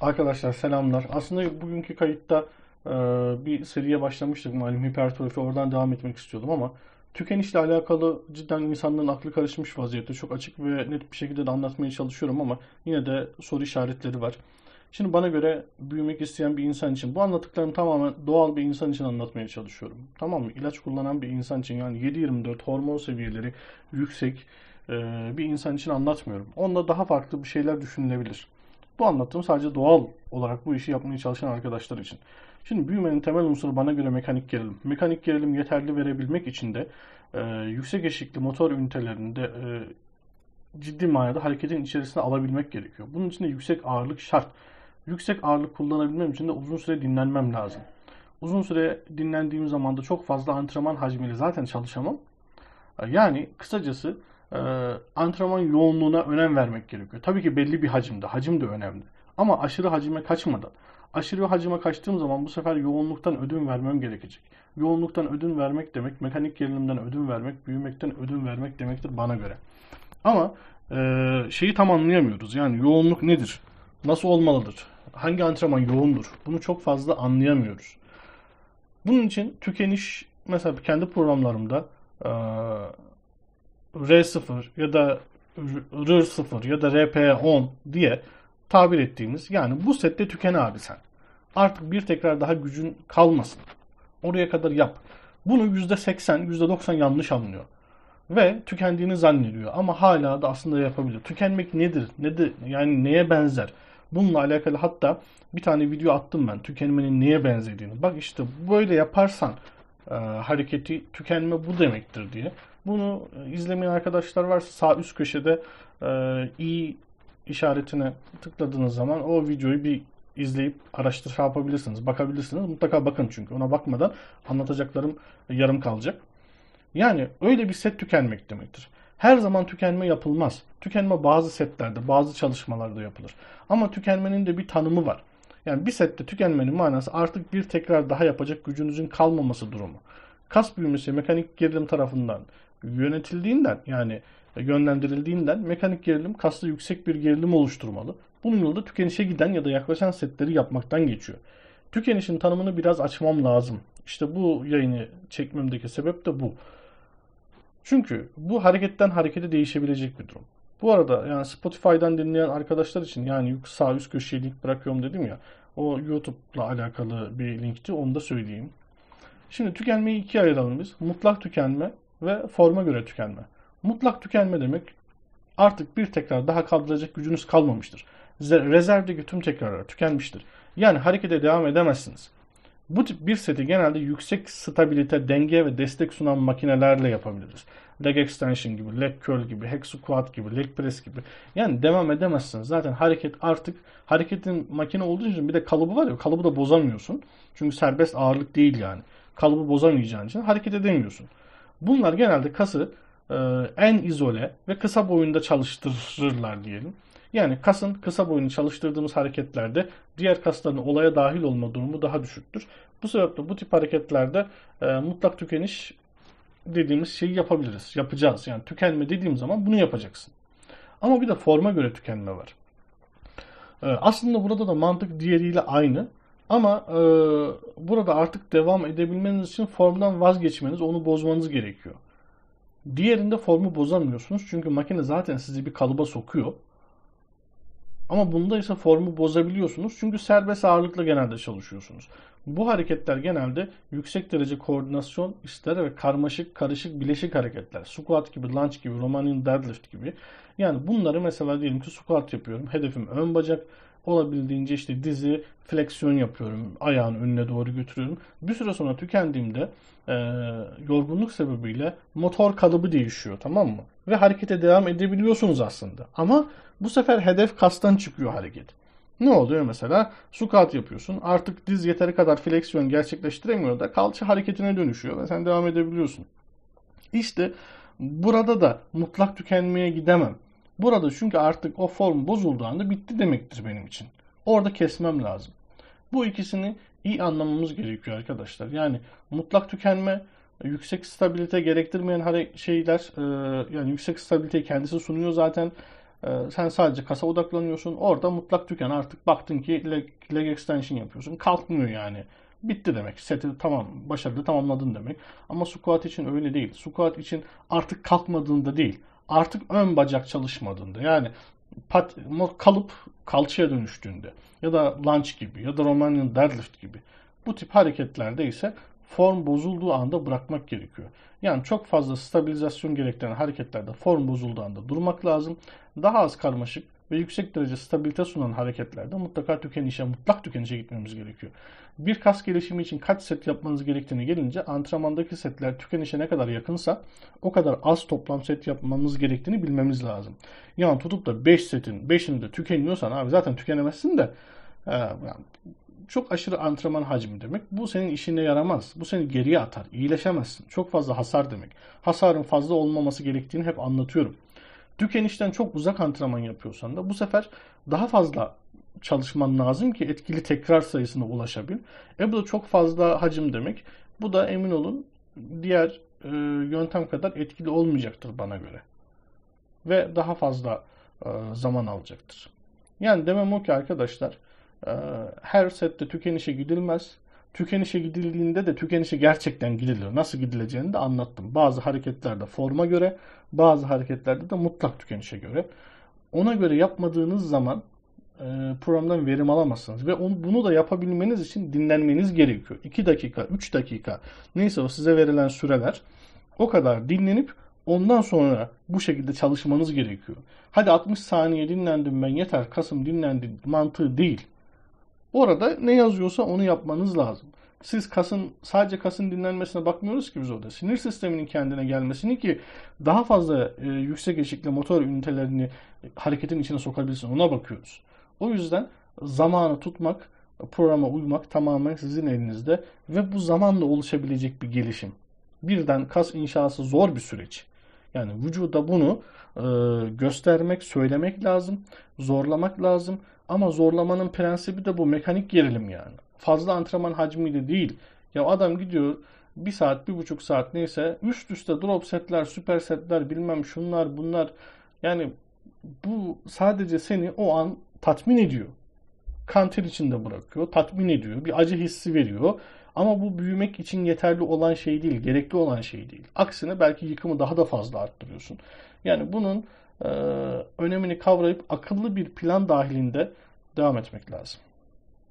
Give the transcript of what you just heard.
Arkadaşlar selamlar. Aslında bugünkü kayıtta e, bir seriye başlamıştık malum hipertrofi oradan devam etmek istiyordum ama tükenişle alakalı cidden insanların aklı karışmış vaziyette. Çok açık ve net bir şekilde de anlatmaya çalışıyorum ama yine de soru işaretleri var. Şimdi bana göre büyümek isteyen bir insan için bu anlattıklarım tamamen doğal bir insan için anlatmaya çalışıyorum. Tamam mı? İlaç kullanan bir insan için yani 7-24 hormon seviyeleri yüksek e, bir insan için anlatmıyorum. Onda daha farklı bir şeyler düşünülebilir. Bu anlattığım sadece doğal olarak bu işi yapmaya çalışan arkadaşlar için. Şimdi büyümenin temel unsuru bana göre mekanik gerilim. Mekanik gerilim yeterli verebilmek için de e, yüksek eşikli motor ünitelerinde e, ciddi manada hareketin içerisine alabilmek gerekiyor. Bunun için de yüksek ağırlık şart. Yüksek ağırlık kullanabilmem için de uzun süre dinlenmem lazım. Uzun süre dinlendiğim zaman da çok fazla antrenman hacmiyle zaten çalışamam. Yani kısacası e, antrenman yoğunluğuna önem vermek gerekiyor. Tabii ki belli bir hacimde. Hacim de önemli. Ama aşırı hacime kaçmadan. Aşırı hacime kaçtığım zaman bu sefer yoğunluktan ödün vermem gerekecek. Yoğunluktan ödün vermek demek, mekanik gerilimden ödün vermek, büyümekten ödün vermek demektir bana göre. Ama e, şeyi tam anlayamıyoruz. Yani yoğunluk nedir? Nasıl olmalıdır? Hangi antrenman yoğundur? Bunu çok fazla anlayamıyoruz. Bunun için tükeniş mesela kendi programlarımda e, R0 ya da R0 ya da RP10 diye tabir ettiğimiz yani bu sette tüken abi sen. Artık bir tekrar daha gücün kalmasın. Oraya kadar yap. Bunu %80, %90 yanlış anlıyor. Ve tükendiğini zannediyor ama hala da aslında yapabilir. Tükenmek nedir? Nedir? Yani neye benzer? Bununla alakalı hatta bir tane video attım ben. Tükenmenin neye benzediğini. Bak işte böyle yaparsan e, hareketi tükenme bu demektir diye. Bunu izlemeyen arkadaşlar varsa sağ üst köşede e, i işaretine tıkladığınız zaman o videoyu bir izleyip araştır şey yapabilirsiniz. Bakabilirsiniz. Mutlaka bakın çünkü ona bakmadan anlatacaklarım yarım kalacak. Yani öyle bir set tükenmek demektir. Her zaman tükenme yapılmaz. Tükenme bazı setlerde, bazı çalışmalarda yapılır. Ama tükenmenin de bir tanımı var. Yani bir sette tükenmenin manası artık bir tekrar daha yapacak gücünüzün kalmaması durumu. Kas büyümesi mekanik gerilim tarafından yönetildiğinden yani yönlendirildiğinden mekanik gerilim kaslı yüksek bir gerilim oluşturmalı. Bunun yolu da tükenişe giden ya da yaklaşan setleri yapmaktan geçiyor. Tükenişin tanımını biraz açmam lazım. İşte bu yayını çekmemdeki sebep de bu. Çünkü bu hareketten harekete değişebilecek bir durum. Bu arada yani Spotify'dan dinleyen arkadaşlar için yani sağ üst köşeye link bırakıyorum dedim ya. O YouTube'la alakalı bir linkti onu da söyleyeyim. Şimdi tükenmeyi ikiye ayıralım biz. Mutlak tükenme ve forma göre tükenme. Mutlak tükenme demek artık bir tekrar daha kaldıracak gücünüz kalmamıştır. Rezervdeki tüm tekrarlar tükenmiştir. Yani harekete devam edemezsiniz. Bu tip bir seti genelde yüksek stabilite, denge ve destek sunan makinelerle yapabiliriz. Leg extension gibi, leg curl gibi, hack squat gibi, leg press gibi. Yani devam edemezsiniz. Zaten hareket artık hareketin makine olduğu için bir de kalıbı var ya kalıbı da bozamıyorsun. Çünkü serbest ağırlık değil yani. Kalıbı bozamayacağın için hareket edemiyorsun. Bunlar genelde kası e, en izole ve kısa boyunda çalıştırırlar diyelim. Yani kasın kısa boyunu çalıştırdığımız hareketlerde diğer kasların olaya dahil olma durumu daha düşüktür. Bu sebeple bu tip hareketlerde e, mutlak tükeniş dediğimiz şeyi yapabiliriz. Yapacağız. Yani tükenme dediğim zaman bunu yapacaksın. Ama bir de forma göre tükenme var. E, aslında burada da mantık diğeriyle aynı. Ama e, burada artık devam edebilmeniz için formdan vazgeçmeniz, onu bozmanız gerekiyor. Diğerinde formu bozamıyorsunuz. Çünkü makine zaten sizi bir kalıba sokuyor. Ama bunda ise formu bozabiliyorsunuz. Çünkü serbest ağırlıkla genelde çalışıyorsunuz. Bu hareketler genelde yüksek derece koordinasyon ister ve karmaşık, karışık, bileşik hareketler. Squat gibi, lunge gibi, Romanian deadlift gibi. Yani bunları mesela diyelim ki squat yapıyorum. Hedefim ön bacak. Olabildiğince işte dizi fleksiyon yapıyorum. Ayağın önüne doğru götürüyorum. Bir süre sonra tükendiğimde e, yorgunluk sebebiyle motor kalıbı değişiyor tamam mı? Ve harekete devam edebiliyorsunuz aslında. Ama bu sefer hedef kastan çıkıyor hareket. Ne oluyor mesela? Squat yapıyorsun. Artık diz yeteri kadar fleksiyon gerçekleştiremiyor da kalça hareketine dönüşüyor ve sen devam edebiliyorsun. İşte burada da mutlak tükenmeye gidemem. Burada çünkü artık o form bozulduğu anda bitti demektir benim için. Orada kesmem lazım. Bu ikisini iyi anlamamız gerekiyor arkadaşlar. Yani mutlak tükenme yüksek stabilite gerektirmeyen şeyler e, yani yüksek stabiliteyi kendisi sunuyor zaten. Ee, sen sadece kasa odaklanıyorsun. Orada mutlak tüken artık baktın ki leg, leg extension yapıyorsun. Kalkmıyor yani. Bitti demek. Seti tamam başarılı tamamladın demek. Ama squat için öyle değil. Squat için artık kalkmadığında değil. Artık ön bacak çalışmadığında. Yani pat, kalıp kalçaya dönüştüğünde ya da lunge gibi ya da Romanian deadlift gibi bu tip hareketlerde ise form bozulduğu anda bırakmak gerekiyor. Yani çok fazla stabilizasyon gerektiren hareketlerde form bozulduğu anda durmak lazım. Daha az karmaşık ve yüksek derece stabilite sunan hareketlerde mutlaka tükenişe, mutlak tükenişe gitmemiz gerekiyor. Bir kas gelişimi için kaç set yapmanız gerektiğini gelince antrenmandaki setler tükenişe ne kadar yakınsa o kadar az toplam set yapmamız gerektiğini bilmemiz lazım. Yani tutup da 5 setin 5'inde tükeniyorsan abi zaten tükenemezsin de e, yani çok aşırı antrenman hacmi demek. Bu senin işine yaramaz. Bu seni geriye atar. İyileşemezsin. Çok fazla hasar demek. Hasarın fazla olmaması gerektiğini hep anlatıyorum. Tükenişten çok uzak antrenman yapıyorsan da bu sefer daha fazla çalışman lazım ki etkili tekrar sayısına ulaşabil. E bu da çok fazla hacim demek. Bu da emin olun diğer e, yöntem kadar etkili olmayacaktır bana göre. Ve daha fazla e, zaman alacaktır. Yani demem o ki arkadaşlar e, her sette tükenişe gidilmez. Tükenişe gidildiğinde de tükenişe gerçekten gidilir. Nasıl gidileceğini de anlattım. Bazı hareketlerde forma göre, bazı hareketlerde de mutlak tükenişe göre. Ona göre yapmadığınız zaman e, programdan verim alamazsınız. Ve onu, bunu da yapabilmeniz için dinlenmeniz gerekiyor. 2 dakika, 3 dakika neyse o size verilen süreler o kadar dinlenip ondan sonra bu şekilde çalışmanız gerekiyor. Hadi 60 saniye dinlendim ben yeter kasım dinlendi mantığı değil. Orada ne yazıyorsa onu yapmanız lazım. Siz kasın sadece kasın dinlenmesine bakmıyoruz ki biz orada. Sinir sisteminin kendine gelmesini ki daha fazla e, yüksek eşikli motor ünitelerini hareketin içine sokabilsin ona bakıyoruz. O yüzden zamanı tutmak, programa uymak tamamen sizin elinizde ve bu zamanla oluşabilecek bir gelişim. Birden kas inşası zor bir süreç. Yani vücuda bunu e, göstermek, söylemek lazım, zorlamak lazım. Ama zorlamanın prensibi de bu mekanik gerilim yani. Fazla antrenman hacmiyle değil. Ya adam gidiyor bir saat, bir buçuk saat neyse üst üste drop setler, süper setler bilmem şunlar bunlar. Yani bu sadece seni o an tatmin ediyor. Kanter içinde bırakıyor, tatmin ediyor, bir acı hissi veriyor. Ama bu büyümek için yeterli olan şey değil, gerekli olan şey değil. Aksine belki yıkımı daha da fazla arttırıyorsun. Yani bunun önemini kavrayıp akıllı bir plan dahilinde devam etmek lazım.